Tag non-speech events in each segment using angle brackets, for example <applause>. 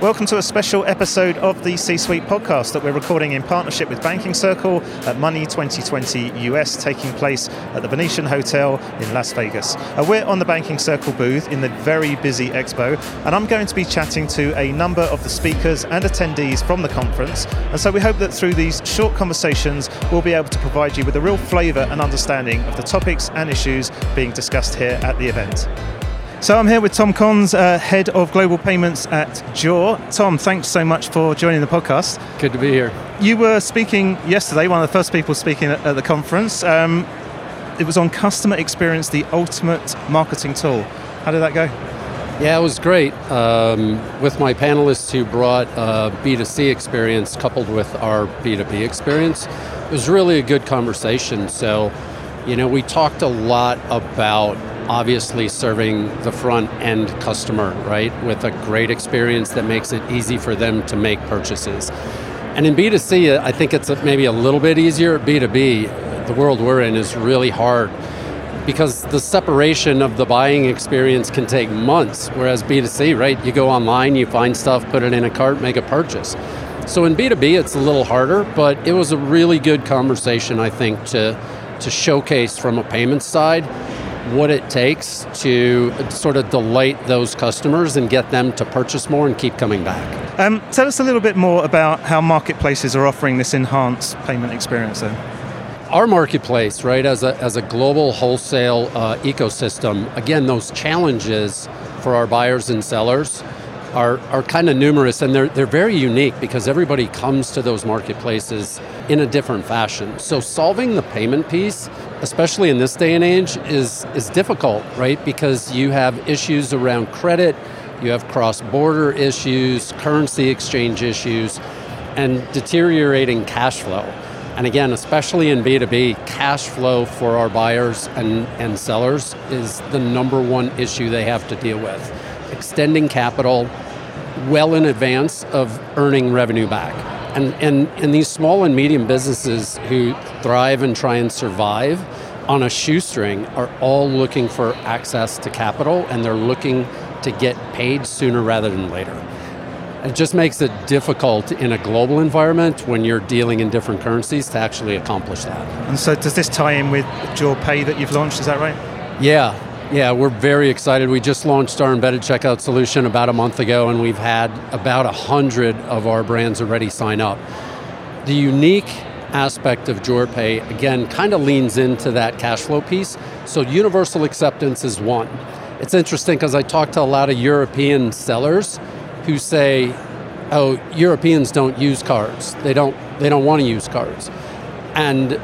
Welcome to a special episode of the C Suite podcast that we're recording in partnership with Banking Circle at Money 2020 US, taking place at the Venetian Hotel in Las Vegas. Uh, we're on the Banking Circle booth in the very busy expo, and I'm going to be chatting to a number of the speakers and attendees from the conference. And so we hope that through these short conversations, we'll be able to provide you with a real flavour and understanding of the topics and issues being discussed here at the event. So I'm here with Tom Konz, uh, head of global payments at Joor. Tom, thanks so much for joining the podcast. Good to be here. You were speaking yesterday, one of the first people speaking at, at the conference. Um, it was on customer experience, the ultimate marketing tool. How did that go? Yeah, it was great. Um, with my panelists who brought uh, B2C experience coupled with our B2B experience, it was really a good conversation. So, you know, we talked a lot about obviously serving the front end customer, right, with a great experience that makes it easy for them to make purchases. And in B2C, I think it's maybe a little bit easier. B2B, the world we're in is really hard because the separation of the buying experience can take months, whereas B2C, right, you go online, you find stuff, put it in a cart, make a purchase. So in B2B, it's a little harder, but it was a really good conversation, I think, to, to showcase from a payment side what it takes to sort of delight those customers and get them to purchase more and keep coming back. Um, tell us a little bit more about how marketplaces are offering this enhanced payment experience then. Our marketplace, right, as a, as a global wholesale uh, ecosystem, again, those challenges for our buyers and sellers are, are kind of numerous and they're, they're very unique because everybody comes to those marketplaces in a different fashion. So solving the payment piece, especially in this day and age, is, is difficult, right? Because you have issues around credit, you have cross-border issues, currency exchange issues, and deteriorating cash flow. And again, especially in B2B, cash flow for our buyers and, and sellers is the number one issue they have to deal with. Extending capital well in advance of earning revenue back. And, and, and these small and medium businesses who thrive and try and survive on a shoestring are all looking for access to capital and they're looking to get paid sooner rather than later. It just makes it difficult in a global environment when you're dealing in different currencies to actually accomplish that. And so, does this tie in with Joor Pay that you've launched? Is that right? Yeah, yeah, we're very excited. We just launched our embedded checkout solution about a month ago, and we've had about a hundred of our brands already sign up. The unique aspect of JoorPay, again, kind of leans into that cash flow piece. So universal acceptance is one. It's interesting because I talk to a lot of European sellers who say, oh, Europeans don't use cards. They don't, they don't want to use cards. And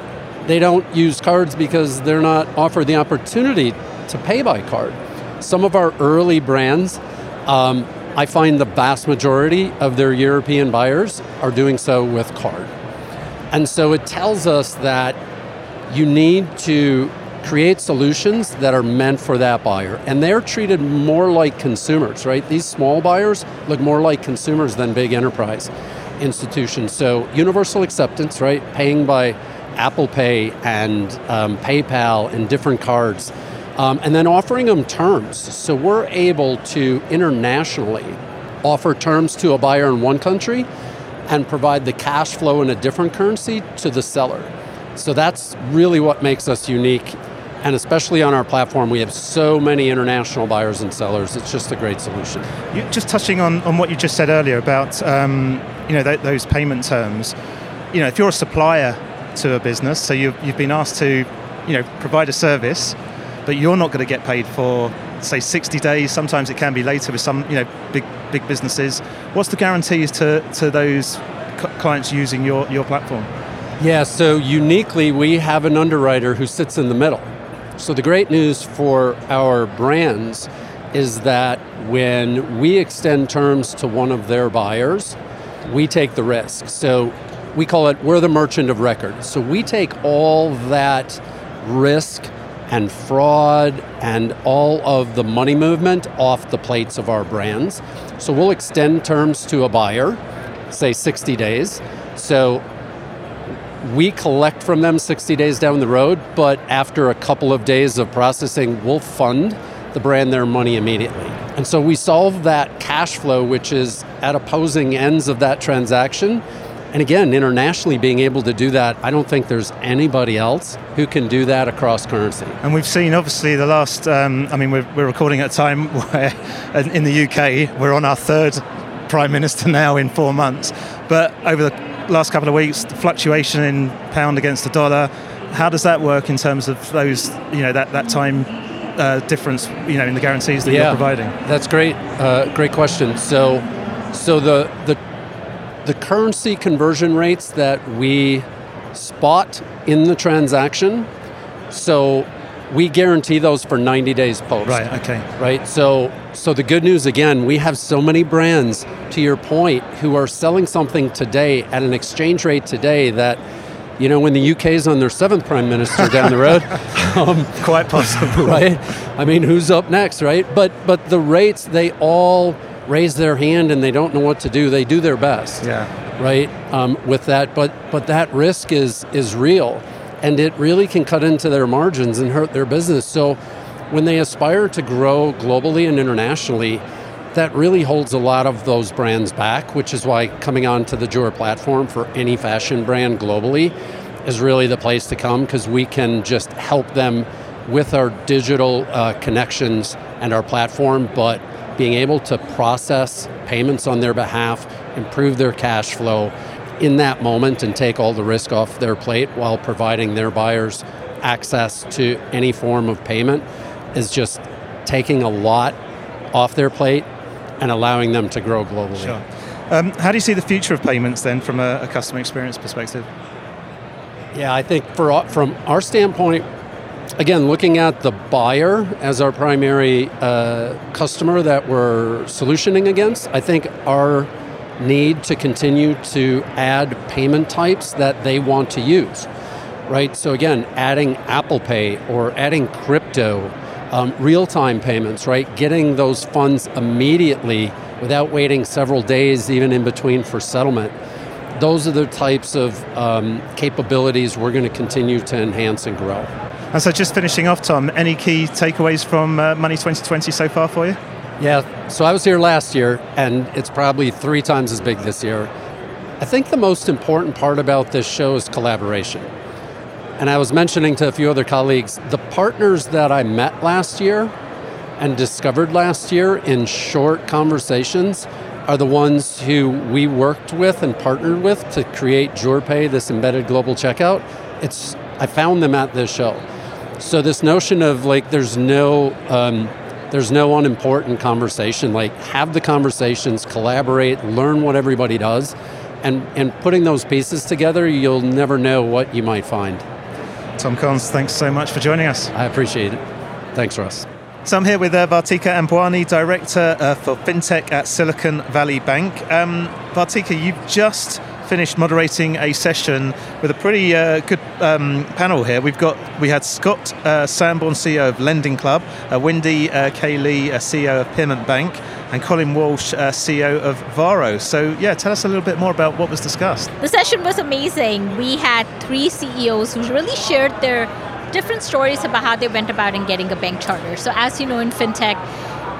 they don't use cards because they're not offered the opportunity to pay by card. Some of our early brands, um, I find the vast majority of their European buyers are doing so with card. And so it tells us that you need to create solutions that are meant for that buyer. And they're treated more like consumers, right? These small buyers look more like consumers than big enterprise institutions. So universal acceptance, right? Paying by Apple Pay and um, PayPal and different cards um, and then offering them terms. So we're able to internationally offer terms to a buyer in one country and provide the cash flow in a different currency to the seller. So that's really what makes us unique. And especially on our platform, we have so many international buyers and sellers. It's just a great solution. You, just touching on, on what you just said earlier about um, you know th- those payment terms. You know, if you're a supplier to a business, so you've, you've been asked to you know provide a service, but you're not going to get paid for say 60 days. Sometimes it can be later with some you know big big businesses. What's the guarantees to to those clients using your your platform? Yeah so uniquely we have an underwriter who sits in the middle. So the great news for our brands is that when we extend terms to one of their buyers we take the risk. So we call it we're the merchant of record. So we take all that risk and fraud and all of the money movement off the plates of our brands. So we'll extend terms to a buyer, say 60 days. So we collect from them 60 days down the road, but after a couple of days of processing, we'll fund the brand their money immediately. And so we solve that cash flow, which is at opposing ends of that transaction. And again, internationally being able to do that, I don't think there's anybody else who can do that across currency. And we've seen, obviously, the last, um, I mean, we're, we're recording at a time <laughs> where in the UK, we're on our third Prime Minister now in four months. But over the last couple of weeks, the fluctuation in pound against the dollar, how does that work in terms of those, you know, that, that time uh, difference, you know, in the guarantees that yeah, you're providing? That's great. Uh, great question. So, so the the the currency conversion rates that we spot in the transaction, so we guarantee those for 90 days post. Right. Okay. Right. So, so the good news again, we have so many brands, to your point, who are selling something today at an exchange rate today that you know, when the UK is on their seventh prime minister down the road, <laughs> <laughs> um, quite possible, <laughs> right? I mean, who's up next, right? But but the rates, they all raise their hand and they don't know what to do. They do their best, yeah, right? Um, with that, but but that risk is is real, and it really can cut into their margins and hurt their business. So when they aspire to grow globally and internationally that really holds a lot of those brands back, which is why coming onto the Joor platform for any fashion brand globally is really the place to come because we can just help them with our digital uh, connections and our platform, but being able to process payments on their behalf, improve their cash flow in that moment, and take all the risk off their plate while providing their buyers access to any form of payment is just taking a lot off their plate and allowing them to grow globally. Sure. Um, how do you see the future of payments then from a, a customer experience perspective? Yeah, I think for from our standpoint, again, looking at the buyer as our primary uh, customer that we're solutioning against, I think our need to continue to add payment types that they want to use, right? So again, adding Apple Pay or adding crypto um, real time payments, right? Getting those funds immediately without waiting several days, even in between for settlement. Those are the types of um, capabilities we're going to continue to enhance and grow. And so, just finishing off, Tom, any key takeaways from uh, Money 2020 so far for you? Yeah, so I was here last year, and it's probably three times as big this year. I think the most important part about this show is collaboration. And I was mentioning to a few other colleagues the partners that I met last year and discovered last year in short conversations are the ones who we worked with and partnered with to create JoorPay, this embedded global checkout. It's I found them at this show. So this notion of like there's no um, there's no unimportant conversation. Like have the conversations, collaborate, learn what everybody does, and and putting those pieces together, you'll never know what you might find. Tom Konz, thanks so much for joining us. I appreciate it. Thanks, Russ. So I'm here with uh, Vartika Ambwani, Director uh, for FinTech at Silicon Valley Bank. Um, Vartika, you've just finished moderating a session with a pretty uh, good um, panel here. We've got we had Scott uh, Sanborn, CEO of Lending Club, uh, Wendy uh, Cai-Lee, uh, CEO of Piermont Bank, and Colin Walsh, uh, CEO of Varo. So, yeah, tell us a little bit more about what was discussed. The session was amazing. We had three CEOs who really shared their different stories about how they went about in getting a bank charter. So, as you know, in fintech,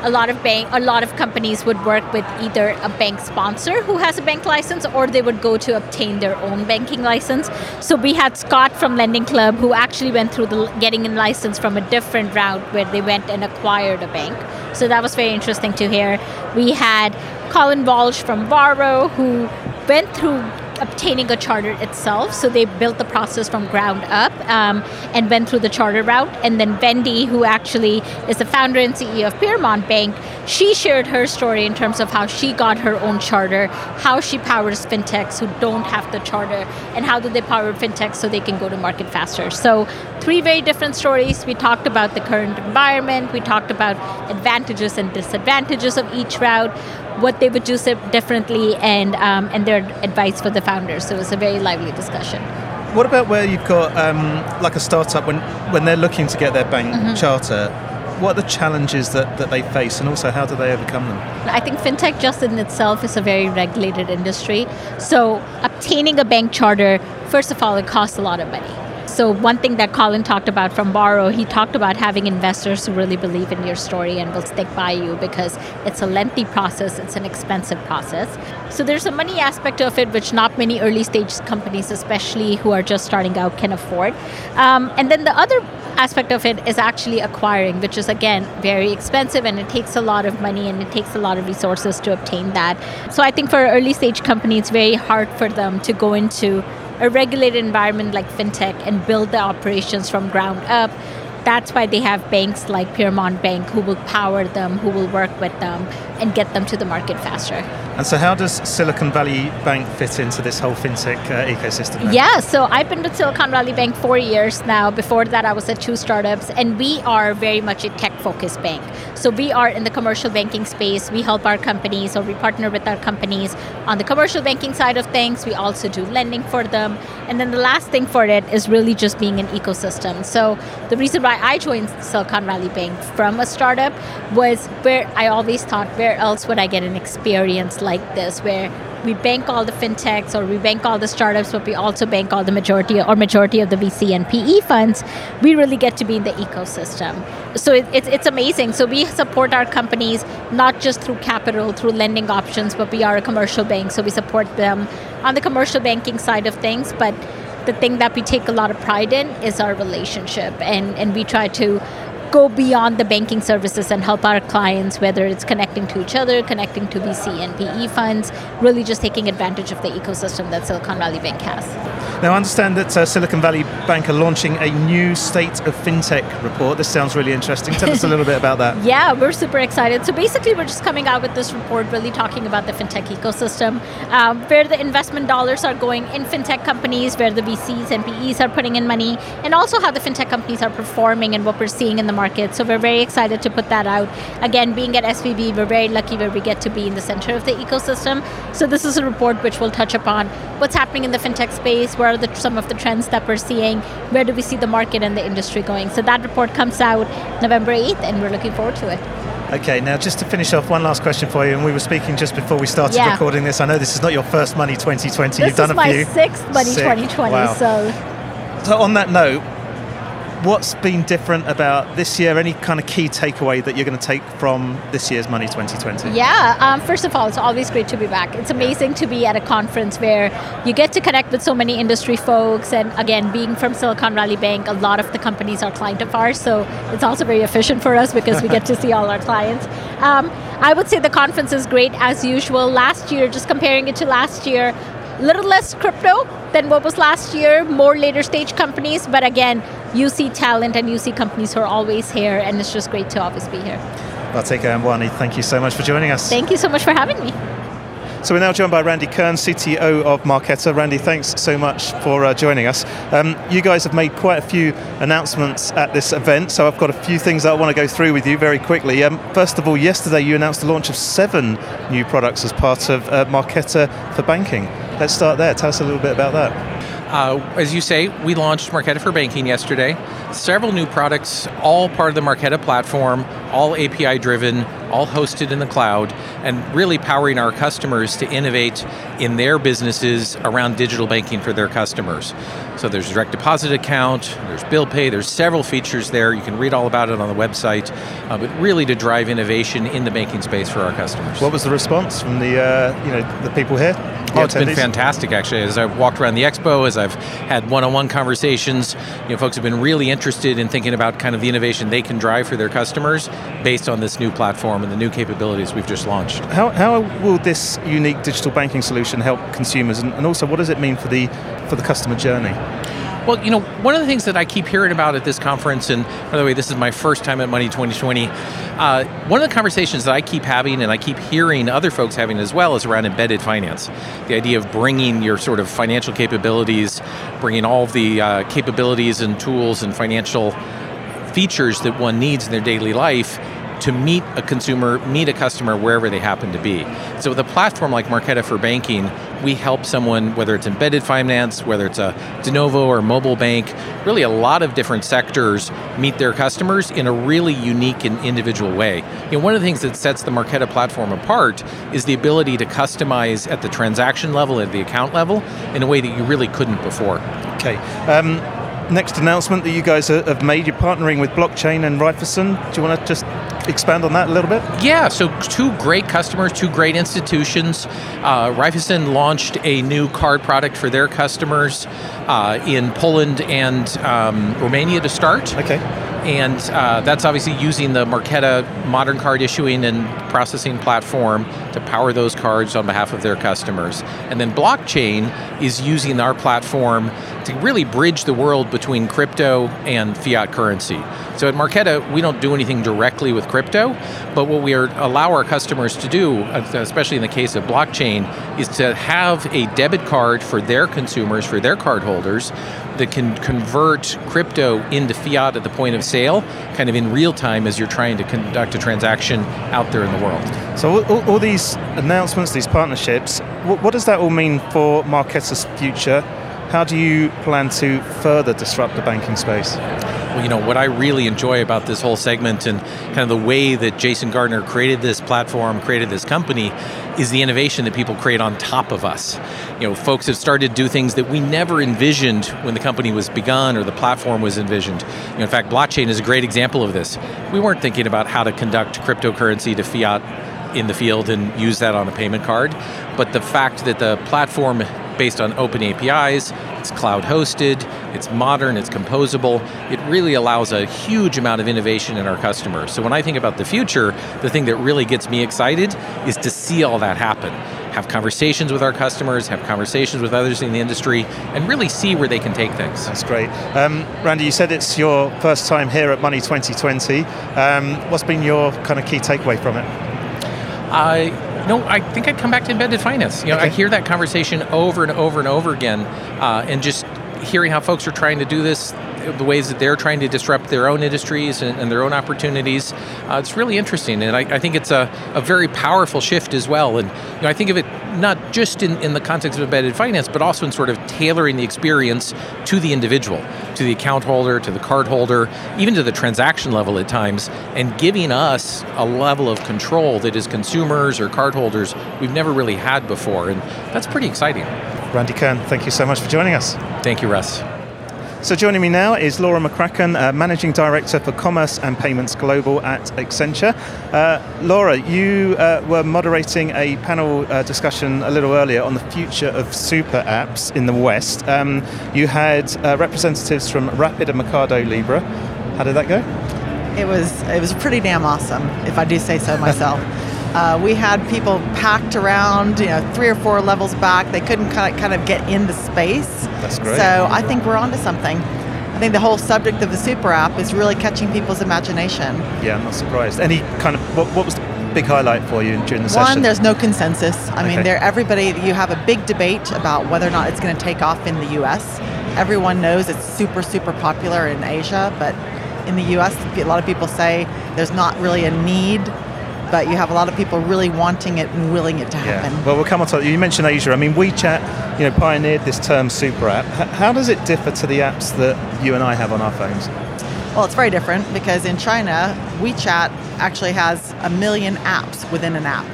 a lot of bank a lot of companies would work with either a bank sponsor who has a bank license or they would go to obtain their own banking license. So we had scott from lending club who actually went through the getting a license from a different route where they went and acquired a bank. So that was very interesting to hear. We had colin walsh from Varo who went through obtaining a charter itself. So they built the process from ground up um, and went through the charter route. And then Wendy, who actually is the founder and CEO of Piermont Bank, she shared her story in terms of how she got her own charter, how she powers fintechs who don't have the charter, and how do they power fintechs so they can go to market faster. So three very different stories. We talked about the current environment. We talked about advantages and disadvantages of each route what they would do differently and um, and their advice for the founders. So it was a very lively discussion. What about where you've got um, like a startup when when they're looking to get their bank mm-hmm. charter? What are the challenges that, that they face and also how do they overcome them? I think fintech just in itself is a very regulated industry. So obtaining a bank charter, first of all, it costs a lot of money. So one thing that Colin talked about from Varo, he talked about having investors who really believe in your story and will stick by you because it's a lengthy process, it's an expensive process. So there's a money aspect of it which not many early stage companies, especially who are just starting out, can afford. Um, and then the other aspect of it is actually acquiring, which is again very expensive and it takes a lot of money and it takes a lot of resources to obtain that. So I think for early stage company, it's very hard for them to go into a regulated environment like fintech and build the operations from ground up that's why they have banks like Piermont Bank who will power them, who will work with them, and get them to the market faster. And so, how does Silicon Valley Bank fit into this whole fintech uh, ecosystem? Then? Yeah, so I've been with Silicon Valley Bank four years now. Before that, I was at two startups, and we are very much a tech focused bank. So, we are in the commercial banking space. We help our companies, or we partner with our companies on the commercial banking side of things. We also do lending for them. And then the last thing for it is really just being an ecosystem. So, the reason why I joined Silicon Valley Bank from a startup was where I always thought, where else would I get an experience like this, where we bank all the fintechs or we bank all the startups, but we also bank all the majority or majority of the VC and PE funds. We really get to be in the ecosystem. So it, it, it's amazing. So we support our companies not just through capital, through lending options, but we are a commercial bank. So we support them on the commercial banking side of things, but the thing that we take a lot of pride in is our relationship and, and we try to go beyond the banking services and help our clients, whether it's connecting to each other, connecting to VC and PE funds, really just taking advantage of the ecosystem that Silicon Valley Bank has. Now, I understand that uh, Silicon Valley Bank are launching a new State of FinTech report. This sounds really interesting. Tell us a little bit about that. <laughs> Yeah, we're super excited. So basically, we're just coming out with this report really talking about the FinTech ecosystem, um, where the investment dollars are going in FinTech companies, where the VCs and PEs are putting in money, and also how the FinTech companies are performing and what we're seeing in the market. So we're very excited to put that out. Again, being at SVB, we're very lucky where we get to be in the center of the ecosystem. So this is a report which will touch upon what's happening in the fintech space, where are the, some of the trends that we're seeing, where do we see the market and the industry going. So that report comes out November 8th, and we're looking forward to it. Okay, now just to finish off, one last question for you. And we were speaking just before we started Yeah. recording this. I know this is not your first Money 2020. This You've done a few. This is my sixth Money Sick. 2020. Wow. So So on that note, what's been different about this year? Any kind of key takeaway that you're going to take from this year's Money 2020? Yeah, um, first of all, it's always great to be back. It's amazing to be at a conference where you get to connect with so many industry folks. And again, being from Silicon Valley Bank, a lot of the companies are client of ours. So it's also very efficient for us because we get to see all our clients. <laughs> Um, I would say the conference is great as usual. Last year, just comparing it to last year, a little less crypto than what was last year, more later stage companies. But again, you see talent and you see companies who are always here. And it's just great to always be here. Vartika Ambwani, thank you so much for joining us. Thank you so much for having me. So we're now joined by Randy Kern, CTO of Marqeta. Randy, thanks so much for uh, joining us. Um, you guys have made quite a few announcements at this event, so I've got a few things that I want to go through with you very quickly. Um, first of all, yesterday you announced the launch of seven new products as part of uh, for Banking. Let's start there. Tell us a little bit about that. Uh, as you say, we launched Marqeta for Banking yesterday. Several new products, all part of the Marqeta platform, all API driven, all hosted in the cloud, and really powering our customers to innovate in their businesses around digital banking for their customers. So there's direct deposit account, there's bill pay, there's several features there. You can read all about it on the website, uh, but really to drive innovation in the banking space for our customers. What was the response from the uh, you know the people here? Oh, it's been fantastic, actually. As I've walked around the expo, as I've had one-on-one conversations, you know, folks have been really interested in thinking about kind of the innovation they can drive for their customers based on this new platform and the new capabilities we've just launched. How, how will this unique digital banking solution help consumers, and, and also what does it mean for the for the customer journey? Well, you know, one of the things that I keep hearing about at this conference, and by the way, this is my first time at Money 2020, uh, one of the conversations that I keep having and I keep hearing other folks having as well is around embedded finance. The idea of bringing your sort of financial capabilities, bringing all of the uh, capabilities and tools and financial features that one needs in their daily life to meet a consumer, meet a customer wherever they happen to be. So with a platform like Marqeta for Banking, we help someone, whether it's embedded finance, whether it's a de novo or mobile bank, really a lot of different sectors meet their customers in a really unique and individual way. You know, one of the things that sets the Marqeta platform apart is the ability to customize at the transaction level, at the account level, in a way that you really couldn't before. Okay. Um, next announcement that you guys have made. You're partnering with Blockchain and Raiffeisen. Do you want to just expand on that a little bit? Yeah, so two great customers, two great institutions. Uh, Raiffeisen launched a new card product for their customers uh, in Poland and um, Romania to start. Okay and uh, that's obviously using the Marqeta modern card issuing and processing platform to power those cards on behalf of their customers. And then blockchain is using our platform to really bridge the world between crypto and fiat currency. So at Marqeta, we don't do anything directly with crypto, but what we are, allow our customers to do, especially in the case of blockchain, is to have a debit card for their consumers, for their cardholders, that can convert crypto into fiat at the point of sale, kind of in real time as you're trying to conduct a transaction out there in the world. So, all, all these announcements, these partnerships, what, what does that all mean for Marqeta's future? How do you plan to further disrupt the banking space? Well, you know, what I really enjoy about this whole segment and kind of the way that Jason Gardner created this platform, created this company, is the innovation that people create on top of us. You know, folks have started to do things that we never envisioned when the company was begun or the platform was envisioned. You know, in fact, blockchain is a great example of this. We weren't thinking about how to conduct cryptocurrency to fiat in the field and use that on a payment card, but the fact that the platform based on open APIs, it's cloud hosted, it's modern, it's composable. It really allows a huge amount of innovation in our customers. So when I think about the future, the thing that really gets me excited is to see all that happen. Have conversations with our customers, have conversations with others in the industry, and really see where they can take things. That's great. Um, Randy, you said it's your first time here at Money 2020. Um, what's been your kind of key takeaway from it? I no, I think I'd come back to embedded finance. You know, okay. I hear that conversation over and over and over again, uh, and just hearing how folks are trying to do this the ways that they're trying to disrupt their own industries and, and their own opportunities. Uh, it's really interesting, and I, I, think it's a, a very powerful shift as well. And you know, I think of it not just in, in the context of embedded finance, but also in sort of tailoring the experience to the individual, to the account holder, to the card holder, even to the transaction level at times, and giving us a level of control that as consumers or card holders we've never really had before. And that's pretty exciting. Randy Kern, thank you so much for joining us. Thank you, Russ. So joining me now is Laura McCracken, uh, Managing Director for Commerce and Payments Global at Accenture. Uh, Laura, you uh, were moderating a panel uh, discussion a little earlier on the future of super apps in the West. Um, you had uh, representatives from Rappi and Mercado Libre. How did that go? It was it was pretty damn awesome, if I do say so myself. <laughs> Uh, we had people packed around, you know, three or four levels back. They couldn't kind of, kind of get in the space. That's great. So I think we're onto something. I think the whole subject of the super app is really catching people's imagination. Yeah, I'm not surprised. Any kind of what, what was the big highlight for you during the session? One, there's no consensus. I okay. mean, there everybody you have a big debate about whether or not it's going to take off in the U.S. Everyone knows it's super super popular in Asia, but in the U.S., a lot of people say there's not really a need but you have a lot of people really wanting it and willing it to happen. Yeah. Well, we'll come on to You mentioned Asia. I mean, WeChat, you know, pioneered this term super app. How does it differ to the apps that you and I have on our phones? Well, it's very different because in China, WeChat actually has a million apps within an app.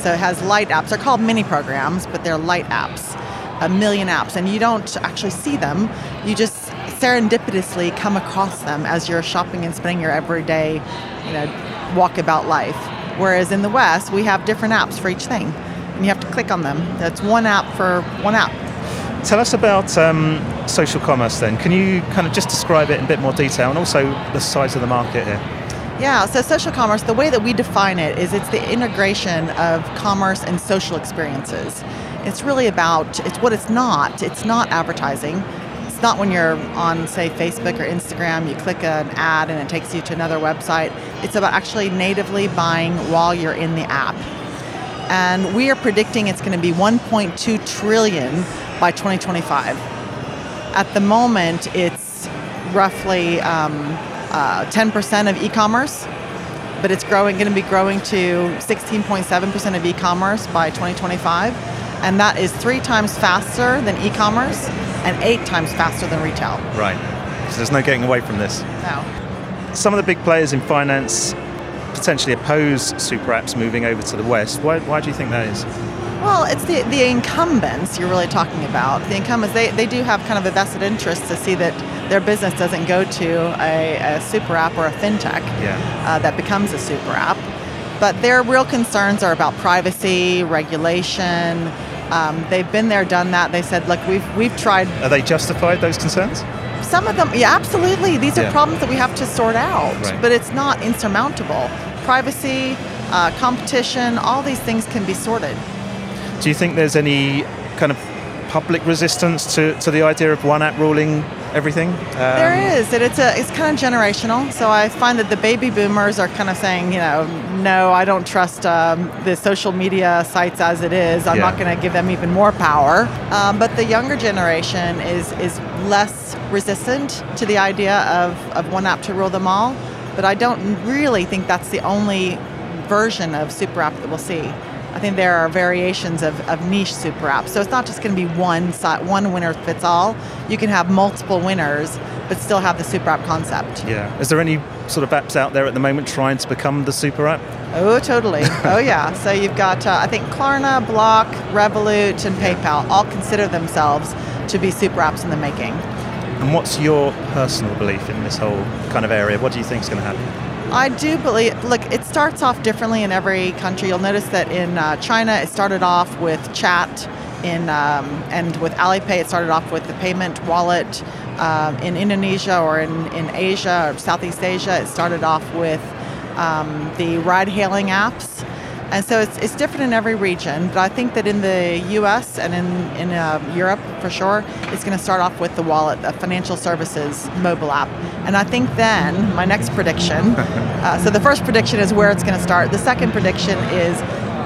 So it has light apps. They're called mini programs, but they're light apps. A million apps, and you don't actually see them. You just serendipitously come across them as you're shopping and spending your everyday, you know, walkabout life. Whereas in the West, we have different apps for each thing, and you have to click on them. That's one app for one app. Tell us about um, social commerce then. Can you kind of just describe it in a bit more detail and also the size of the market here? Yeah, so social commerce, the way that we define it is it's the integration of commerce and social experiences. It's really about, it's what it's not. It's not advertising. It's not when you're on, say, Facebook or Instagram, you click an ad and it takes you to another website. It's about actually natively buying while you're in the app. And we are predicting it's going to be 1.2 trillion by 2025. At the moment, it's roughly um, uh, 10% of e-commerce, but it's growing, going to be growing to 16.7% of e-commerce by 2025, and that is three times faster than e-commerce and eight times faster than retail. Right. So there's no getting away from this. No. Some of the big players in finance potentially oppose super apps moving over to the West. Why, why do you think that is? Well, it's the, the incumbents you're really talking about. The incumbents, they, they do have kind of a vested interest to see that their business doesn't go to a, a super app or a fintech Yeah. uh, that becomes a super app. But their real concerns are about privacy, regulation. Um, they've been there, done that. They said, look, we've, we've tried Are they justified, those concerns? some of them, yeah, absolutely. These are Yeah. problems that we have to sort out, Right. but it's not insurmountable. Privacy, uh, competition, all these things can be sorted. Do you think there's any kind of public resistance to, to the idea of one app ruling everything? Um, there is, and it's a, it's kind of generational. So I find that the baby boomers are kind of saying, you know, no, I don't trust um, the social media sites as it is. I'm Yeah. not going to give them even more power. Um, but the younger generation is is less resistant to the idea of, of one app to rule them all. But I don't really think that's the only version of super app that we'll see. I think there are variations of, of niche super apps. So it's not just going to be one one winner fits all. You can have multiple winners, but still have the super app concept. Yeah. Is there any sort of apps out there at the moment trying to become the super app? Oh, totally. <laughs> oh, yeah. So you've got, uh, I think, Klarna, Block, Revolut, and PayPal all consider themselves to be super apps in the making. And what's your personal belief in this whole kind of area? What do you think is going to happen? I do believe, look, it starts off differently in every country. You'll notice that in uh, China, it started off with chat, in, um, and with Alipay, it started off with the payment wallet. Um, in Indonesia or in, in Asia or Southeast Asia, it started off with um, the ride hailing apps. And so it's, it's different in every region, but I think that in the US and in, in uh, Europe for sure, it's going to start off with the wallet, the financial services mobile app. And I think then, my next prediction <laughs> uh, so the first prediction is where it's going to start. The second prediction is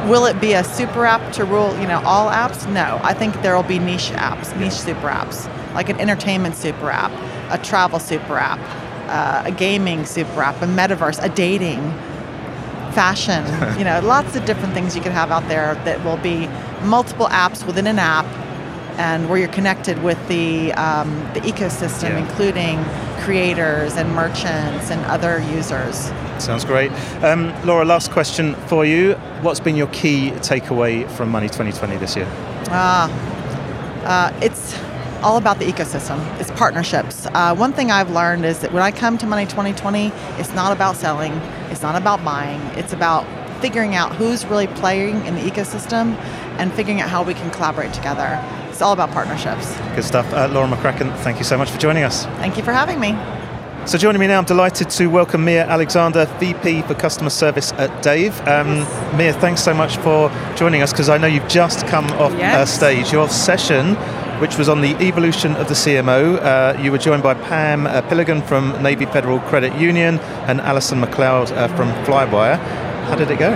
will it be a super app to rule you know all apps no i think there will be niche apps niche super apps like an entertainment super app a travel super app uh, a gaming super app a metaverse a dating fashion you know lots of different things you can have out there that will be multiple apps within an app and where you're connected with the um, the ecosystem Yeah. including creators and merchants and other users Sounds great. Um, Laura, last question for you. What's been your key takeaway from Money 2020 this year? Ah, uh, it's all about the ecosystem. It's partnerships. Uh, one thing I've learned is that when I come to Money 2020, it's not about selling, it's not about buying, it's about figuring out who's really playing in the ecosystem and figuring out how we can collaborate together. It's all about partnerships. Good stuff. Uh, Laura McCracken, thank you so much for joining us. Thank you for having me. So joining me now, I'm delighted to welcome Mia Alexander, VP for Customer Service at Dave. Um, Mia, thanks so much for joining us because I know you've just come off uh, stage. Your session, which was on the evolution of the CMO, uh, you were joined by Pam uh, Pilligan from Navy Federal Credit Union and Alison McLeod uh, from Flywire. How did it go?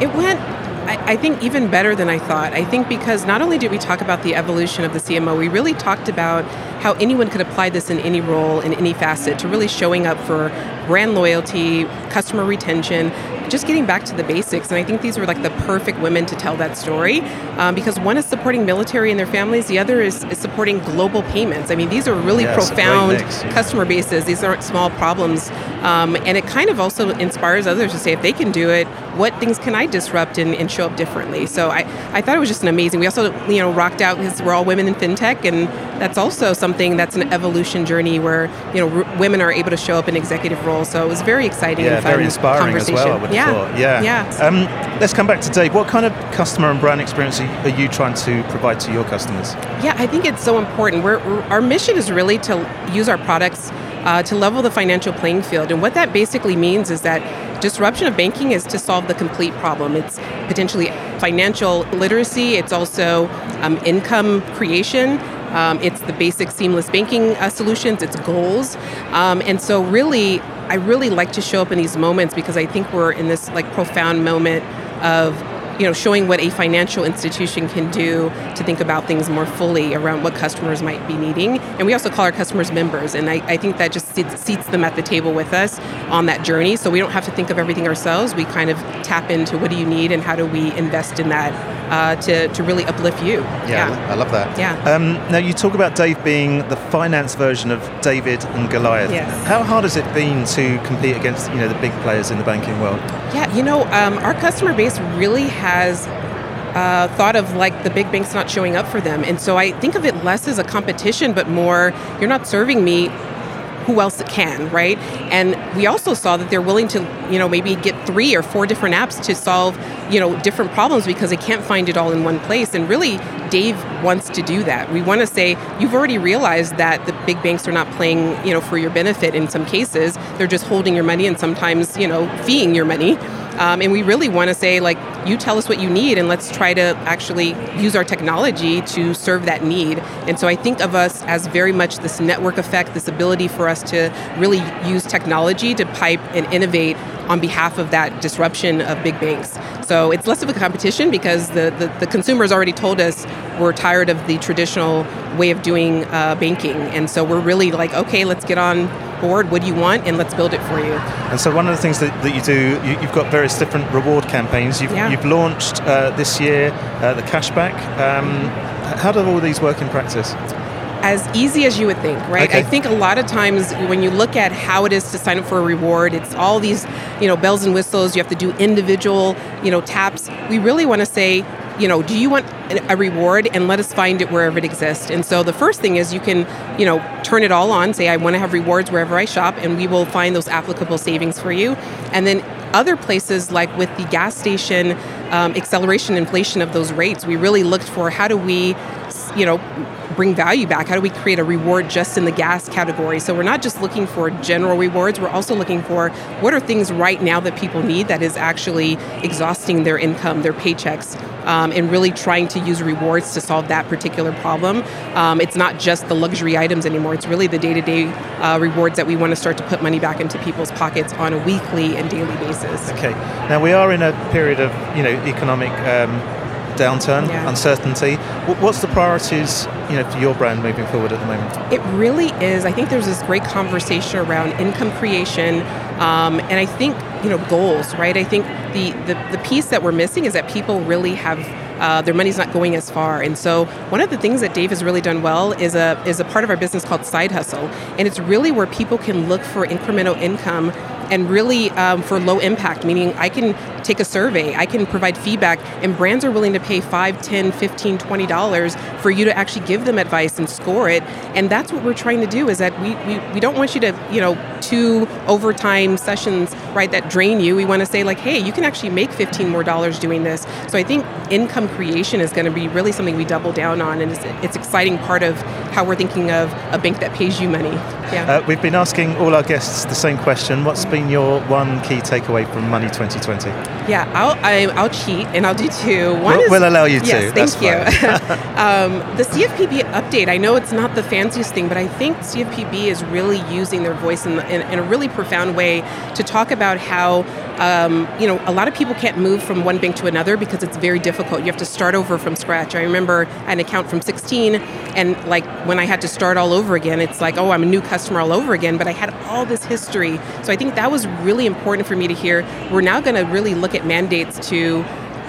It went, I, I think, even better than I thought. I think because not only did we talk about the evolution of the CMO, we really talked about how anyone could apply this in any role, in any facet, to really showing up for brand loyalty, customer retention, just getting back to the basics. And I think these were like the perfect women to tell that story um, because one is supporting military and their families, the other is, is supporting global payments. I mean, these are really Yeah, it's a great profound mix, yeah. customer bases. These aren't small problems. Um, and it kind of also inspires others to say, if they can do it, what things can I disrupt and, and show up differently? So I, I thought it was just an amazing. We also, you know, rocked out because we're all women in fintech, and that's also something that's an evolution journey where, you know, r- women are able to show up in executive roles. So it was very exciting Yeah, and fun very inspiring as conversation. well, I would have yeah. thought. Yeah. Yeah. Um, let's come back to Dave. What kind of customer and brand experience are are you trying to provide to your customers? Yeah, I think it's so important. We're, we're- our mission is really to use our products uh, to level the financial playing field. And what that basically means is that disruption of banking is to solve the complete problem. It's potentially financial literacy, it's also um, income creation. Um, it's the basic seamless banking uh, solutions, it's goals. Um, and so, really, I really like to show up in these moments because I think we're in this like profound moment of you know, showing what a financial institution can do to think about things more fully around what customers might be needing. And we also call our customers members, and I, I think that just seats, seats them at the table with us on that journey. So we don't have to think of everything ourselves. We kind of tap into what do you need and how do we invest in that uh, to, to really uplift you. Yeah, I love that. Yeah. Um, now you talk about Dave being the finance version of David and Goliath. Yes. How hard has it been to compete against you know the big players in the banking world? Yeah, you know, um, our customer base really has uh, thought of like the big banks not showing up for them. And so I think of it less as a competition, but more you're not serving me who else can, right? And we also saw that they're willing to, you know, maybe get three or four different apps to solve, you know, different problems because they can't find it all in one place. And really, Dave wants to do that. We want to say you've already realized that the big banks are not playing, you know, for your benefit in some cases. They're just holding your money and sometimes, you know, feeing your money. Um, and we really want to say, like, you tell us what you need, and let's try to actually use our technology to serve that need. And so I think of us as very much this network effect, this ability for us to really use technology to pipe and innovate on behalf of that disruption of big banks. So it's less of a competition because the, the, the consumers already told us we're tired of the traditional way of doing uh, banking. And so we're really like, okay, let's get on board. What do you want? And let's build it for you. And so one of the things that, that you do, you, have got various different reward campaigns. You've, yeah. you've launched uh, this year uh, the cashback. Um, how do all these work in practice? As easy as you would think, right? Okay. I think a lot of times when you look at how it is to sign up for a reward, it's all these, you know, bells and whistles. You have to do individual, you know, taps. We really want to say, you know, do you want a reward and let us find it wherever it exists. And so the first thing is you can, you know, turn it all on, say I want to have rewards wherever I shop and we will find those applicable savings for you. And then other places like with the gas station um, acceleration inflation of those rates, we really looked for how do we you know, bring value back? How do we create a reward just in the gas category? So we're not just looking for general rewards, we're also looking for what are things right now that people need that is actually exhausting their income, their paychecks, um, and really trying to use rewards to solve that particular problem. Um, it's not just the luxury items anymore, it's really the day to day rewards that we want to start to put money back into people's pockets on a weekly and daily basis. Okay. Now we are in a period of, you know, economic. Um, downturn, yeah. uncertainty. What's the priorities, you know, for your brand moving forward at the moment? It really is. I think there's this great conversation around income creation, um, and I think you know goals, right? I think the, the the piece that we're missing is that people really have uh, their money's not going as far. And so one of the things that Dave has really done well is a is a part of our business called Side Hustle, and it's really where people can look for incremental income and really um, for low impact, meaning I can take a survey, I can provide feedback, and brands are willing to pay 5, 10, 15, 20 dollars for you to actually give them advice and score it. And that's what we're trying to do is that we, we, we don't want you to, you know, two overtime sessions, right, that drain you. We want to say like, hey, you can actually make 15 more dollars doing this. So I think income creation is going to be really something we double down on, and it's, it's exciting part of how we're thinking of a bank that pays you money. Yeah. Uh, we've been asking all our guests the same question. What's been your one key takeaway from Money 2020? Yeah, I'll I, will i will cheat and I'll do two. One we'll, is, we'll allow you to. Yes, thank you. <laughs> um, the CFPB update. I know it's not the fanciest thing, but I think CFPB is really using their voice in, in, in a really profound way to talk about how um, you know, a lot of people can't move from one bank to another because it's very difficult. You have to start over from scratch. I remember an account from 16, and like when I had to start all over again, it's like, oh, I'm a new customer all over again, but I had all this history. So I think that was really important for me to hear. We're now going to really look at mandates to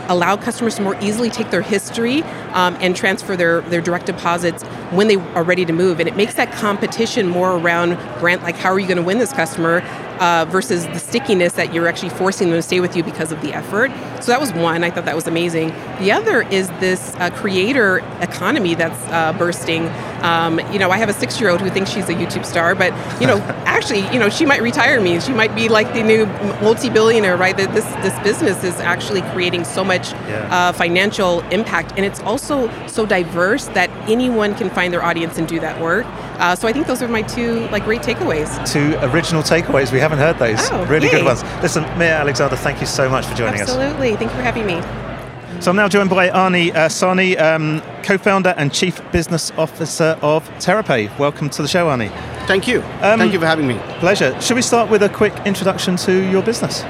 allow customers to more easily take their history um, and transfer their, their direct deposits when they are ready to move. And it makes that competition more around grant, like how are you going to win this customer uh, versus the stickiness that you're actually forcing them to stay with you because of the effort. So that was one. I thought that was amazing. The other is this uh, creator economy that's uh, bursting. Um, you know, I have a six-year-old who thinks she's a YouTube star, but you know, <laughs> actually, you know, she might retire me. She might be like the new multi-billionaire, right? That this this business is actually creating so much yeah. uh, financial impact, and it's also so diverse that anyone can find their audience and do that work. Uh, so I think those are my two like great takeaways. Two original takeaways. We haven't heard those. Oh, really yay. good ones. Listen, Mia Alexander, thank you so much for joining Absolutely. us. Absolutely. Thank you for having me. So I'm now joined by Ani uh, Sane, um, co-founder and chief business officer of TerraPay. Welcome to the show, Ani. Thank you. Um, Thank you for having me. Pleasure. Should we start with a quick introduction to your business?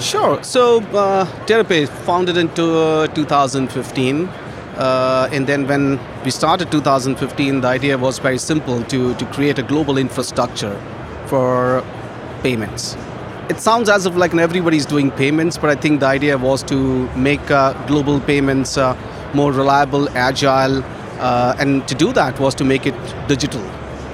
Sure. So uh, TerraPay founded in uh, 2015. Uh, and then when we started 2015, the idea was very simple to, to create a global infrastructure for payments. It sounds as if like everybody's doing payments, but I think the idea was to make uh, global payments uh, more reliable, agile, uh, and to do that was to make it digital.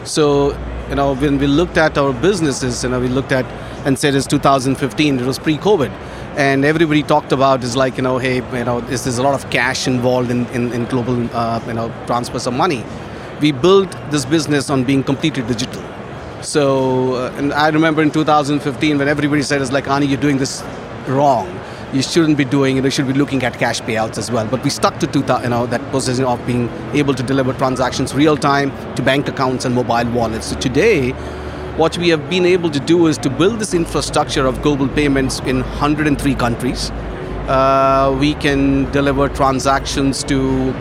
So, you know, when we looked at our businesses, you know, we looked at and said it's 2015, it was pre-COVID and everybody talked about is like you know hey you know is a lot of cash involved in, in, in global uh, you know transfers of money. We built this business on being completely digital. So uh, and i remember in 2015 when everybody said it's like ani you're doing this wrong. You shouldn't be doing it. You should be looking at cash payouts as well. But we stuck to 2000 you know that position of being able to deliver transactions real time to bank accounts and mobile wallets. So today what we have been able to do is to build this infrastructure of global payments in 103 countries. Uh, we can deliver transactions to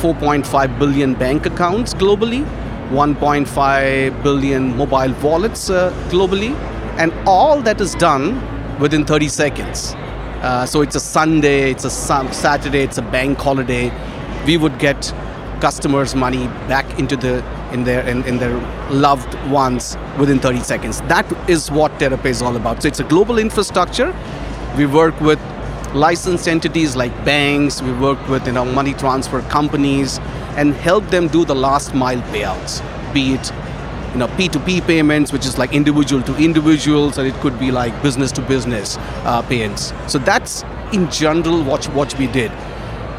4.5 billion bank accounts globally, 1.5 billion mobile wallets uh, globally, and all that is done within 30 seconds. Uh, so it's a Sunday, it's a Saturday, it's a bank holiday. We would get customers' money back into the in their in, in their loved ones within 30 seconds. That is what TerraPay is all about. So it's a global infrastructure. We work with licensed entities like banks. We work with you know money transfer companies and help them do the last mile payouts, be it you know P2P payments, which is like individual to individuals, or it could be like business to business uh, payments. So that's in general what what we did.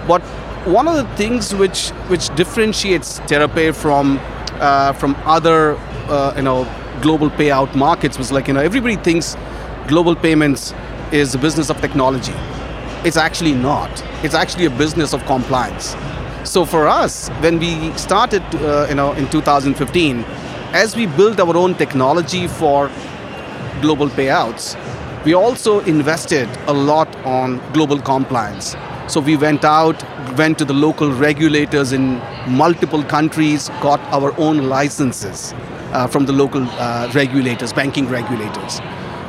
But one of the things which which differentiates TerraPay from uh, from other uh, you know global payout markets was like you know everybody thinks global payments is a business of technology. It's actually not. It's actually a business of compliance. So for us, when we started, uh, you know, in 2015, as we built our own technology for global payouts, we also invested a lot on global compliance. So we went out, went to the local regulators in multiple countries, got our own licenses uh, from the local uh, regulators, banking regulators.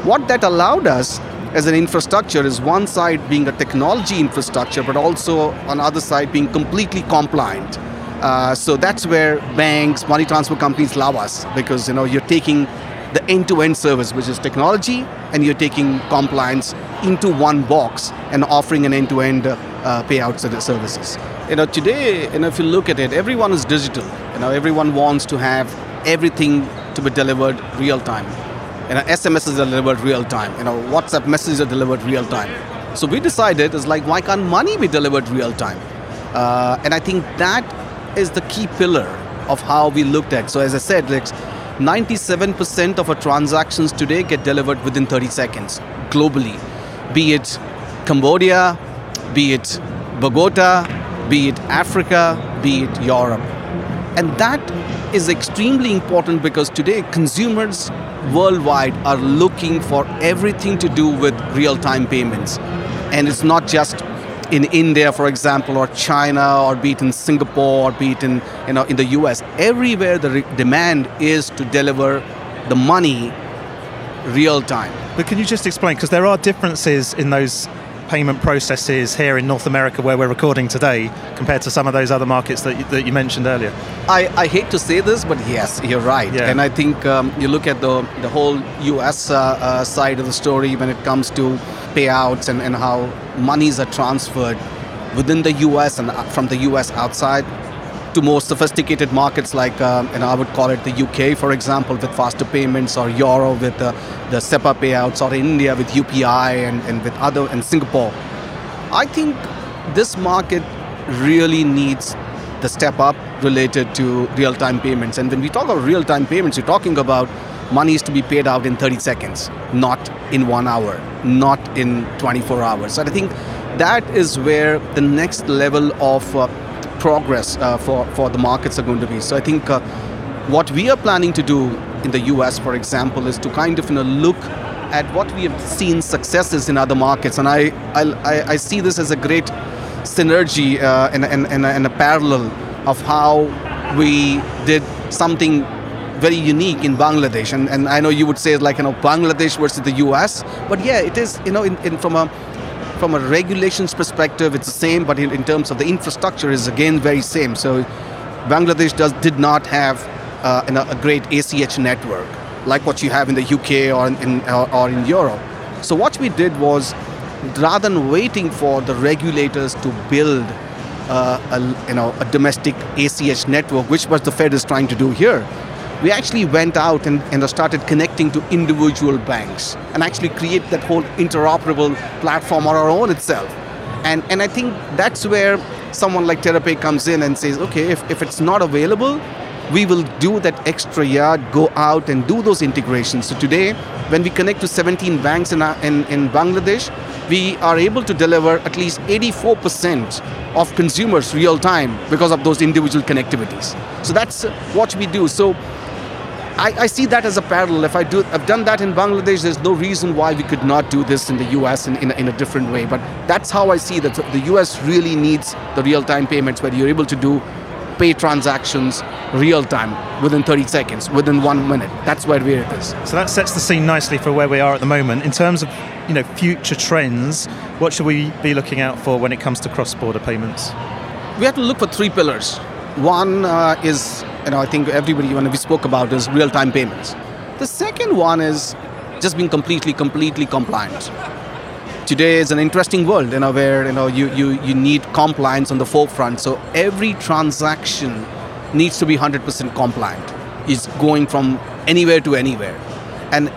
What that allowed us as an infrastructure is one side being a technology infrastructure, but also on the other side being completely compliant. Uh, so that's where banks, money transfer companies love us because you know you're taking the end-to-end service, which is technology, and you're taking compliance into one box and offering an end-to-end uh, payouts services. You know, today, you know, if you look at it, everyone is digital. You know, everyone wants to have everything to be delivered real time. You know, SMS is delivered real time. You know, WhatsApp messages are delivered real time. So we decided, is like, why can't money be delivered real time? Uh, and I think that is the key pillar of how we looked at. So as I said, like 97% of our transactions today get delivered within 30 seconds globally be it Cambodia, be it Bogota, be it Africa, be it Europe. And that is extremely important because today consumers worldwide are looking for everything to do with real time payments. And it's not just in India, for example, or China, or be it in Singapore, or be it in, you know, in the US. Everywhere the re- demand is to deliver the money real time. But can you just explain, because there are differences in those payment processes here in North America where we're recording today compared to some of those other markets that you, that you mentioned earlier? I, I hate to say this, but yes, you're right. Yeah. And I think um, you look at the, the whole US uh, uh, side of the story when it comes to payouts and, and how monies are transferred within the US and from the US outside to more sophisticated markets like, um, and I would call it the UK, for example, with faster payments, or Euro with the, the SEPA payouts, or India with UPI and, and with other, and Singapore. I think this market really needs the step up related to real-time payments. And when we talk about real-time payments, we're talking about money is to be paid out in 30 seconds, not in one hour, not in 24 hours. So I think that is where the next level of uh, progress uh, for, for the markets are going to be. So I think uh, what we are planning to do in the US, for example, is to kind of you know, look at what we have seen successes in other markets. And I, I, I see this as a great synergy uh, and, and, and, and a parallel of how we did something very unique in Bangladesh. And, and I know you would say like, you know, Bangladesh versus the US, but yeah, it is, you know, in, in from a from a regulations perspective, it's the same, but in, in terms of the infrastructure, is again very same. So Bangladesh does did not have uh, a great ACH network like what you have in the UK or in, or, or in Europe. So what we did was, rather than waiting for the regulators to build uh, a, you know, a domestic ACH network, which was the Fed is trying to do here, we actually went out and, and started connecting to individual banks and actually create that whole interoperable platform on our own itself. And, and I think that's where someone like TerraPay comes in and says, okay, if, if it's not available, we will do that extra yard, go out and do those integrations. So today, when we connect to 17 banks in, in, in Bangladesh, we are able to deliver at least 84% of consumers real time because of those individual connectivities. So that's what we do. So I, I, see that as a parallel. If I do, I've done that in Bangladesh. There's no reason why we could not do this in the U.S. in, in, a, in a different way. But that's how I see that the U.S. really needs the real-time payments, where you're able to do pay transactions real time within 30 seconds, within one minute. That's where we're at So that sets the scene nicely for where we are at the moment. In terms of you know future trends, what should we be looking out for when it comes to cross-border payments? We have to look for three pillars. One uh, is, you know, I think everybody when we spoke about is real-time payments. The second one is just being completely, completely compliant. Today is an interesting world, you know, where you know you, you, you need compliance on the forefront. So every transaction needs to be 100% compliant. It's going from anywhere to anywhere. And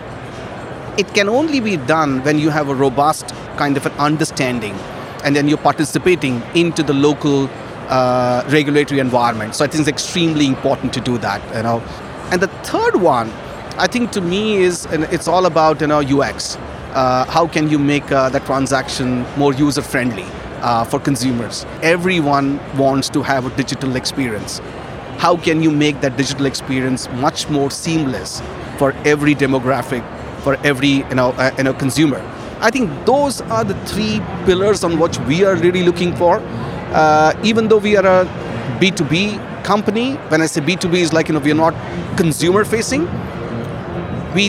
it can only be done when you have a robust kind of an understanding and then you're participating into the local uh, regulatory environment. So I think it's extremely important to do that. You know, and the third one, I think to me is it's all about you know UX. Uh, how can you make uh, the transaction more user friendly uh, for consumers? Everyone wants to have a digital experience how can you make that digital experience much more seamless for every demographic, for every you know, uh, you know consumer? I think those are the three pillars on which we are really looking for. Uh, even though we are a B2B company, when I say B2B is like you know we are not consumer facing, we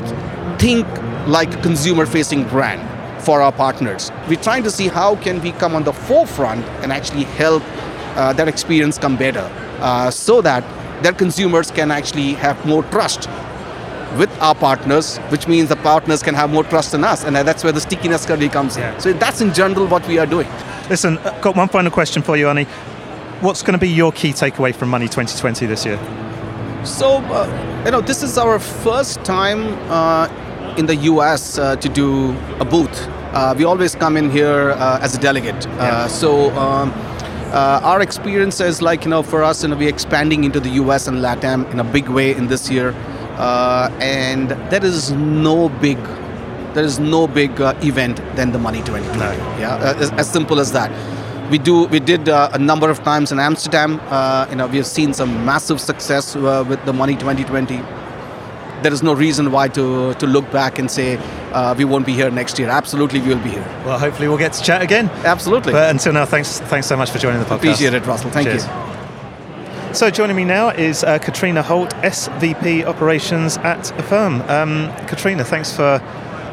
think like consumer facing brand for our partners. We're trying to see how can we come on the forefront and actually help uh, that experience come better uh, so that their consumers can actually have more trust with our partners, which means the partners can have more trust in us, and that's where the stickiness really comes in. So that's in general what we are doing. Listen, I've uh, got one final question for you, Ani. What's going to be your key takeaway from Money 2020 this year? So, uh, you know, this is our first time uh, in the US uh, to do a booth. Uh, we always come in here as a delegate. Yeah. So. Um, uh, our experience is like you know for us, you know, we're expanding into the U.S. and LATAM in a big way in this year, uh, and there is no big, there is no big uh, event than the Money 2020. No. Yeah, uh, as, as, simple as that. We do. We did uh, a number of times in Amsterdam. Uh, you know, we have seen some massive success with the Money 2020 there is no reason why to, to look back and say uh, we won't be here next year. Absolutely, we will be here. Well, hopefully, we'll get to chat again. Absolutely. But until now, thanks thanks so much for joining the podcast. Appreciate it, Russell. Thank Cheers. you. So joining me now is uh, Katrina Holt, SVP Operations at Affirm. Um, Katrina, thanks for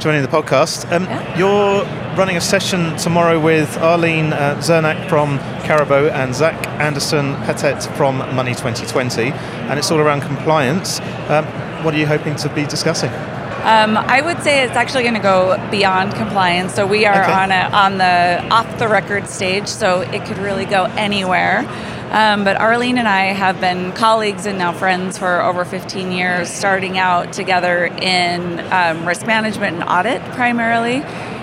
joining the podcast. Um, yeah. You're running a session tomorrow with Arlene uh, Zernak from Carabo and Zach Anderson Sabatés from Money 2020, and it's all around compliance. Um, what are you hoping to be discussing? Um, I would say it's actually going to go beyond compliance. So we are okay. on a, on the off the record stage, so it could really go anywhere. Um, but Arlene and I have been colleagues and now friends for over 15 years, starting out together in um, risk management and audit primarily,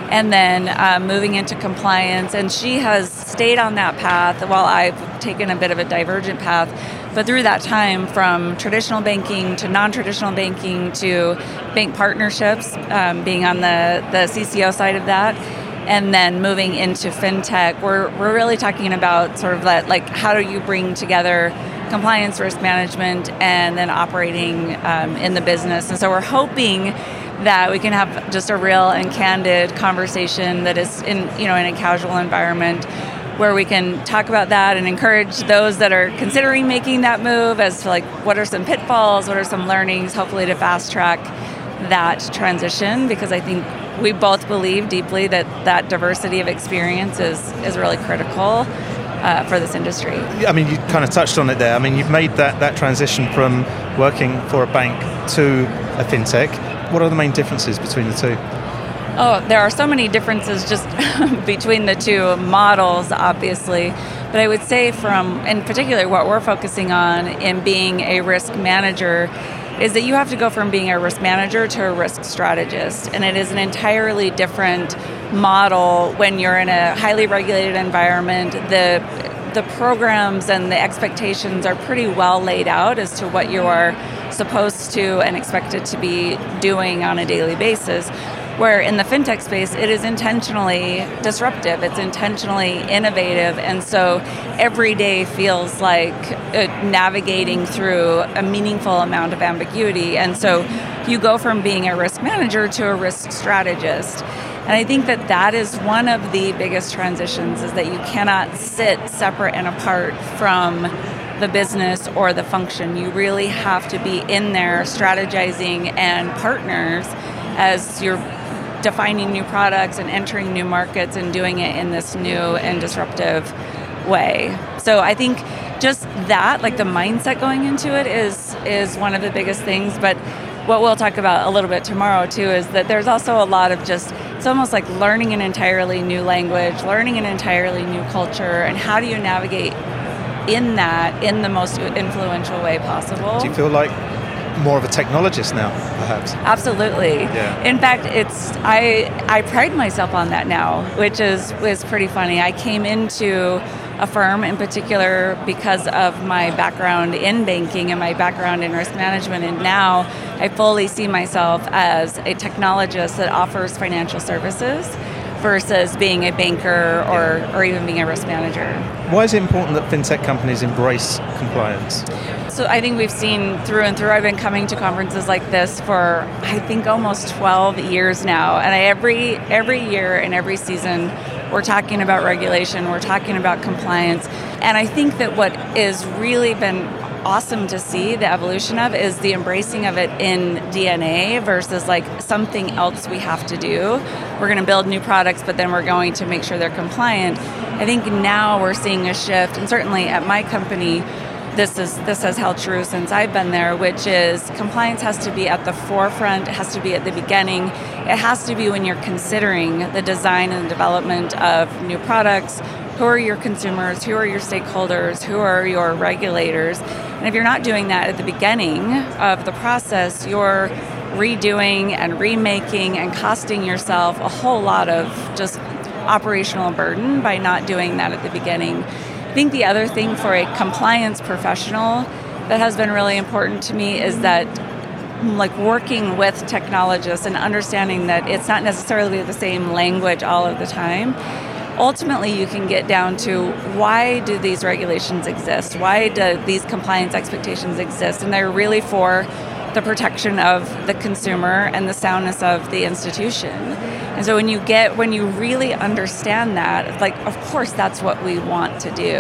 and then um, moving into compliance. And she has stayed on that path while I've taken a bit of a divergent path. But through that time, from traditional banking to non traditional banking to bank partnerships, um, being on the, the CCO side of that, and then moving into fintech, we're, we're really talking about sort of that like how do you bring together compliance, risk management, and then operating um, in the business. And so we're hoping that we can have just a real and candid conversation that is in you know in a casual environment where we can talk about that and encourage those that are considering making that move as to like what are some pitfalls, what are some learnings, hopefully to fast track that transition because I think we both believe deeply that that diversity of experience is, is really critical uh, for this industry. I mean, you kind of touched on it there. I mean, you've made that, that transition from working for a bank to a fintech. What are the main differences between the two? Oh, there are so many differences just <laughs> between the two models, obviously. But I would say, from in particular, what we're focusing on in being a risk manager is that you have to go from being a risk manager to a risk strategist. And it is an entirely different model when you're in a highly regulated environment. The the programs and the expectations are pretty well laid out as to what you are supposed to and expected to be doing on a daily basis. Where in the fintech space, it is intentionally disruptive, it's intentionally innovative, and so every day feels like uh, navigating through a meaningful amount of ambiguity. And so you go from being a risk manager to a risk strategist. And I think that that is one of the biggest transitions is that you cannot sit separate and apart from the business or the function. You really have to be in there strategizing and partners as you're defining new products and entering new markets and doing it in this new and disruptive way. So I think just that, like the mindset going into it is is one of the biggest things. But what we'll talk about a little bit tomorrow too is that there's also a lot of just it's almost like learning an entirely new language, learning an entirely new culture, and how do you navigate in that in the most influential way possible. Do you feel like more of a technologist now, perhaps. Absolutely. Yeah. In fact, it's I I pride myself on that now, which is was pretty funny. I came into Affirm in particular because of my background in banking and my background in risk management and now I fully see myself as a technologist that offers financial services versus being a banker or, or even being a risk manager. Why is it important that fintech companies embrace compliance? So I think we've seen through and through. I've been coming to conferences like this for I think almost 12 years now, and I, every every year and every season we're talking about regulation, we're talking about compliance, and I think that what is really been awesome to see the evolution of is the embracing of it in DNA versus like something else we have to do. We're going to build new products, but then we're going to make sure they're compliant. I think now we're seeing a shift, and certainly at my company, this is this has held true since I've been there, which is compliance has to be at the forefront, it has to be at the beginning, it has to be when you're considering the design and development of new products. Who are your consumers? Who are your stakeholders? Who are your regulators? And if you're not doing that at the beginning of the process, you're redoing and remaking and costing yourself a whole lot of just operational burden by not doing that at the beginning. I think the other thing for a compliance professional that has been really important to me is that like working with technologists and understanding that it's not necessarily the same language all of the time ultimately you can get down to why do these regulations exist why do these compliance expectations exist and they're really for the protection of the consumer and the soundness of the institution. And so when you get when you really understand that, like of course that's what we want to do.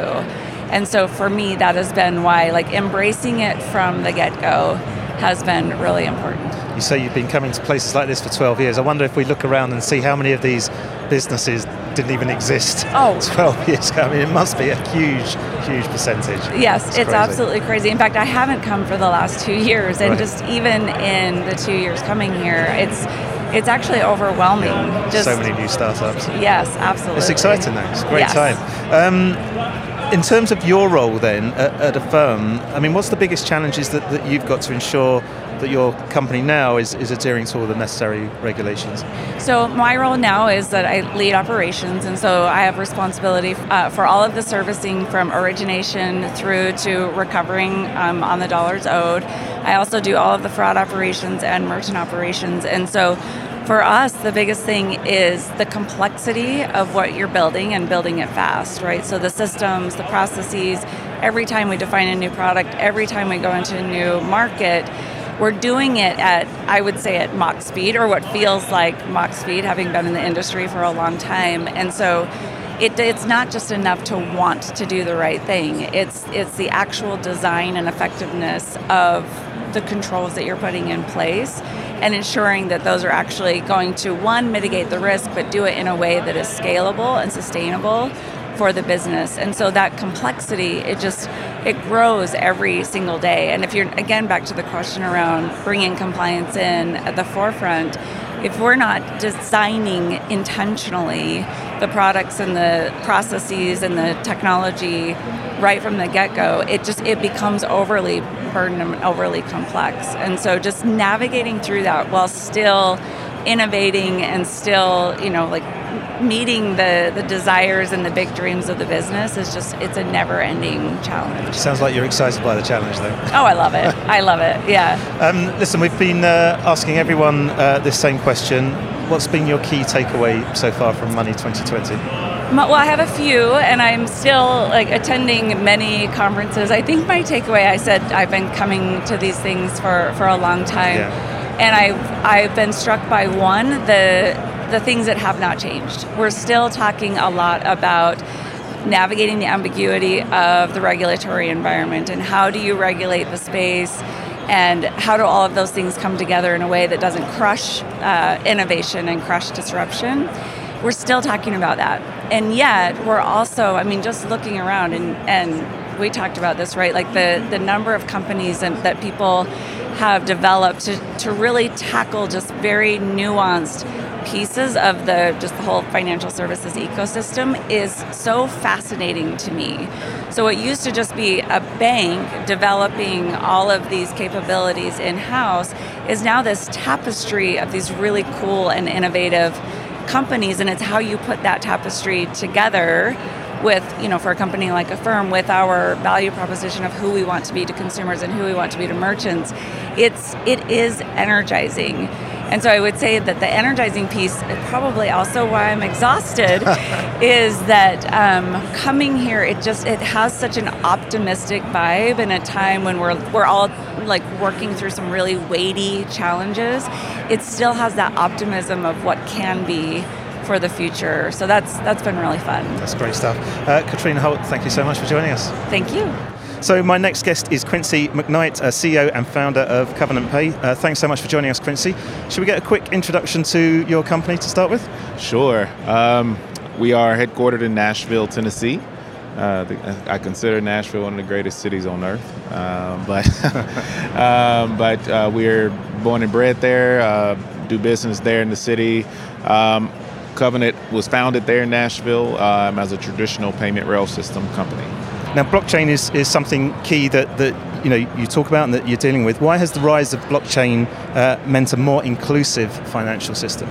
And so for me that has been why like embracing it from the get-go has been really important. You say you've been coming to places like this for 12 years. I wonder if we look around and see how many of these businesses didn't even exist oh. <laughs> 12 years ago. I mean, it must be a huge, huge percentage. Yes, it's, it's absolutely crazy. In fact, I haven't come for the last two years, and right. just even in the two years coming here, it's it's actually overwhelming. Yeah. Just, so many new startups. Yes, absolutely. It's exciting though. It's a great yes. time. Um, in terms of your role then at, at, Affirm, I mean, what's the biggest challenges that, that you've got to ensure that your company now is, is adhering to all the necessary regulations? So my role now is that I lead operations, and so I have responsibility uh, for all of the servicing from origination through to recovering um, on the dollars owed. I also do all of the fraud operations and merchant operations, and so for us, the biggest thing is the complexity of what you're building and building it fast, right? So the systems, the processes, every time we define a new product, every time we go into a new market, we're doing it at, I would say, at Mach speed, or what feels like Mach speed, having been in the industry for a long time. And so it, it's not just enough to want to do the right thing. It's it's the actual design and effectiveness of the controls that you're putting in place and ensuring that those are actually going to one mitigate the risk but do it in a way that is scalable and sustainable for the business. And so that complexity, it just it grows every single day. And if you're again back to the question around bringing compliance in at the forefront, if we're not designing intentionally the products and the processes and the technology right from the get-go, it just it becomes overly burdened and overly complex. And so just navigating through that while still innovating and still, you know, like meeting the, the desires and the big dreams of the business is just it's a never ending challenge. Sounds like you're excited by the challenge though. Oh i love it. I love it. Yeah. Um, listen we've been uh, asking everyone uh, this same question. What's been your key takeaway so far from money 2020 well i have a few and i'm still like attending many conferences. I think my takeaway i said i've been coming to these things for for a long time. Yeah. and i've i've been struck by one the the things that have not changed. We're still talking a lot about navigating the ambiguity of the regulatory environment and how do you regulate the space and how do all of those things come together in a way that doesn't crush uh, innovation and crush disruption. We're still talking about that. And yet, we're also, I mean, just looking around and, and we talked about this, right? Like the, the number of companies and, that people have developed to, to really tackle just very nuanced pieces of the just the whole financial services ecosystem is so fascinating to me. So it used to just be a bank developing all of these capabilities in house is now this tapestry of these really cool and innovative companies and it's how you put that tapestry together with you know for a company like Affirm with our value proposition of who we want to be to consumers and who we want to be to merchants it's it is energizing and so I would say that the energizing piece, probably also why I'm exhausted, <laughs> is that um, coming here, it just it has such an optimistic vibe in a time when we're we're all like working through some really weighty challenges. It still has that optimism of what can be for the future. So that's that's been really fun. That's great stuff. Uh, Katrina Holt, thank you so much for joining us. Thank you. So my next guest is Quincy McKnight, uh, CEO and founder of Covenant Pay. Uh, thanks so much for joining us, Quincy. Should we get a quick introduction to your company to start with? Sure. Um, we are headquartered in Nashville, Tennessee. Uh, the, I consider Nashville one of the greatest cities on earth, um, but <laughs> um, but uh, we're born and bred there. Uh, do business there in the city. Um, Covenant was founded there in Nashville um, as a traditional payment rail system company. Now, blockchain is, is something key that, that you know you talk about and that you're dealing with. Why has the rise of blockchain uh, meant a more inclusive financial system?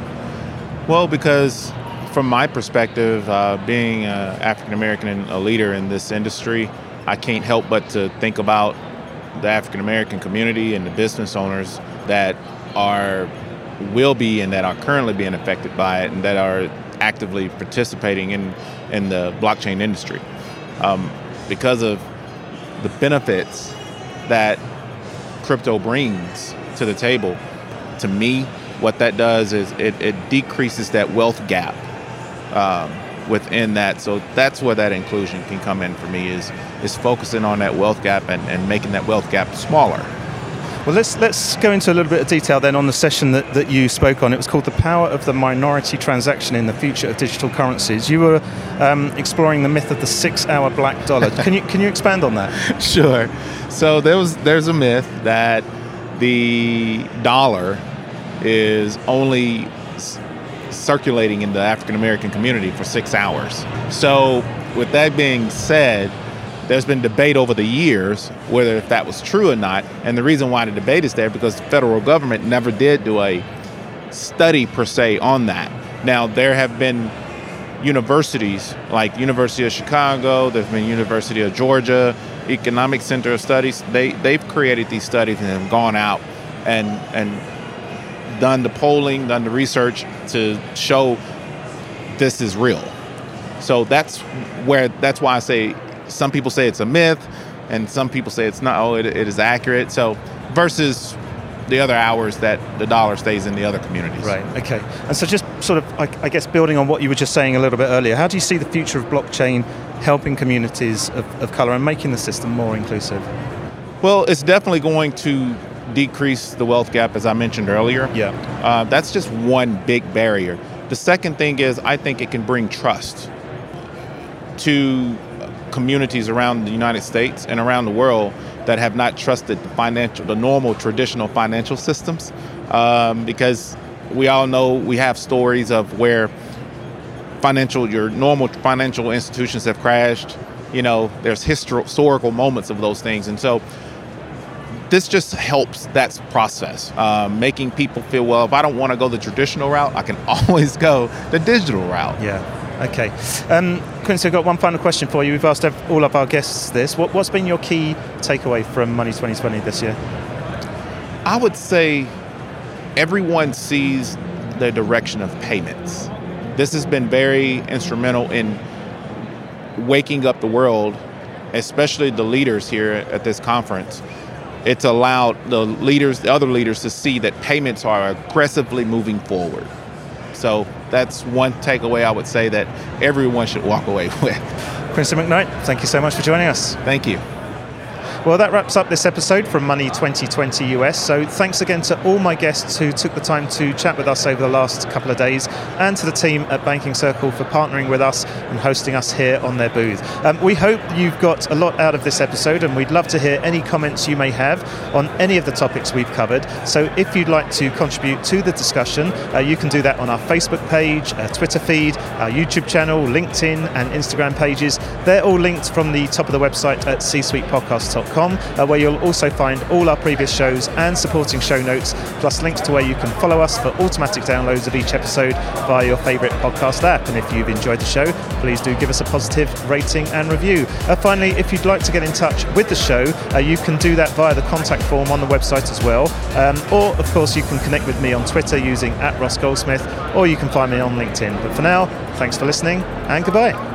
Well, because from my perspective, uh, being African American and a leader in this industry, I can't help but to think about the African American community and the business owners that are will be and that are currently being affected by it and that are actively participating in in the blockchain industry. Um, because of the benefits that crypto brings to the table. To me, what that does is it, it decreases that wealth gap um, within that. So that's where that inclusion can come in for me is is focusing on that wealth gap and, and making that wealth gap smaller. Well, let's let's go into a little bit of detail then on the session that, that you spoke on. It was called "The Power of the Minority Transaction in the Future of Digital Currencies." You were um, exploring the myth of the six-hour black dollar. can you can you expand on that? <laughs> Sure. So there was there's a myth that the dollar is only circulating in the African American community for six hours. So, with that being said, there's been debate over the years whether if that was true or not. And the reason why the debate is there because the federal government never did do a study per se on that. Now there have been universities like University of Chicago, there's been University of Georgia, Economic Center of Studies. They they've created these studies and have gone out and and done the polling, done the research to show this is real. So that's where that's why I say some people say it's a myth, and some people say it's not. Oh, it, it is accurate. So versus the other hours that the dollar stays in the other communities. Right. Okay. And so just sort of, I, I guess, building on what you were just saying a little bit earlier, how do you see the future of blockchain helping communities of, of color and making the system more inclusive? Well, it's definitely going to decrease the wealth gap, as I mentioned earlier. Yeah. Uh, that's just one big barrier. The second thing is, I think it can bring trust to communities around the United States and around the world that have not trusted the financial, the normal traditional financial systems, um, because we all know we have stories of where financial, your normal financial institutions have crashed. You know, there's historical moments of those things, and so this just helps that process, um, making people feel well. If I don't want to go the traditional route, I can <laughs> always go the digital route. Yeah. Okay. Um, Quincy, I've got one final question for you. We've asked all of our guests this. What, what's been your key takeaway from Money 2020 this year? I would say everyone sees the direction of payments. This has been very instrumental in waking up the world, especially the leaders here at this conference. It's allowed the leaders, the other leaders, to see that payments are aggressively moving forward. So that's one takeaway I would say that everyone should walk away <laughs> with. Quincy McKnight, thank you so much for joining us. Thank you. Well, that wraps up this episode from Money 2020 US. So, thanks again to all my guests who took the time to chat with us over the last couple of days, and to the team at Banking Circle for partnering with us and hosting us here on their booth. Um, we hope you've got a lot out of this episode, and we'd love to hear any comments you may have on any of the topics we've covered. So, if you'd like to contribute to the discussion, uh, you can do that on our Facebook page, our Twitter feed, our YouTube channel, LinkedIn, and Instagram pages. They're all linked from the top of the website at c-suite csuitepodcast.com uh, where you'll also find all our previous shows and supporting show notes, plus links to where you can follow us for automatic downloads of each episode via your favourite podcast app. And if you've enjoyed the show, please do give us a positive rating and review. Uh, finally, if you'd like to get in touch with the show, uh, you can do that via the contact form on the website as well. Um, or, of course, you can connect with me on Twitter using at Russ Goldsmith, or you can find me on LinkedIn. But for now, thanks for listening and goodbye.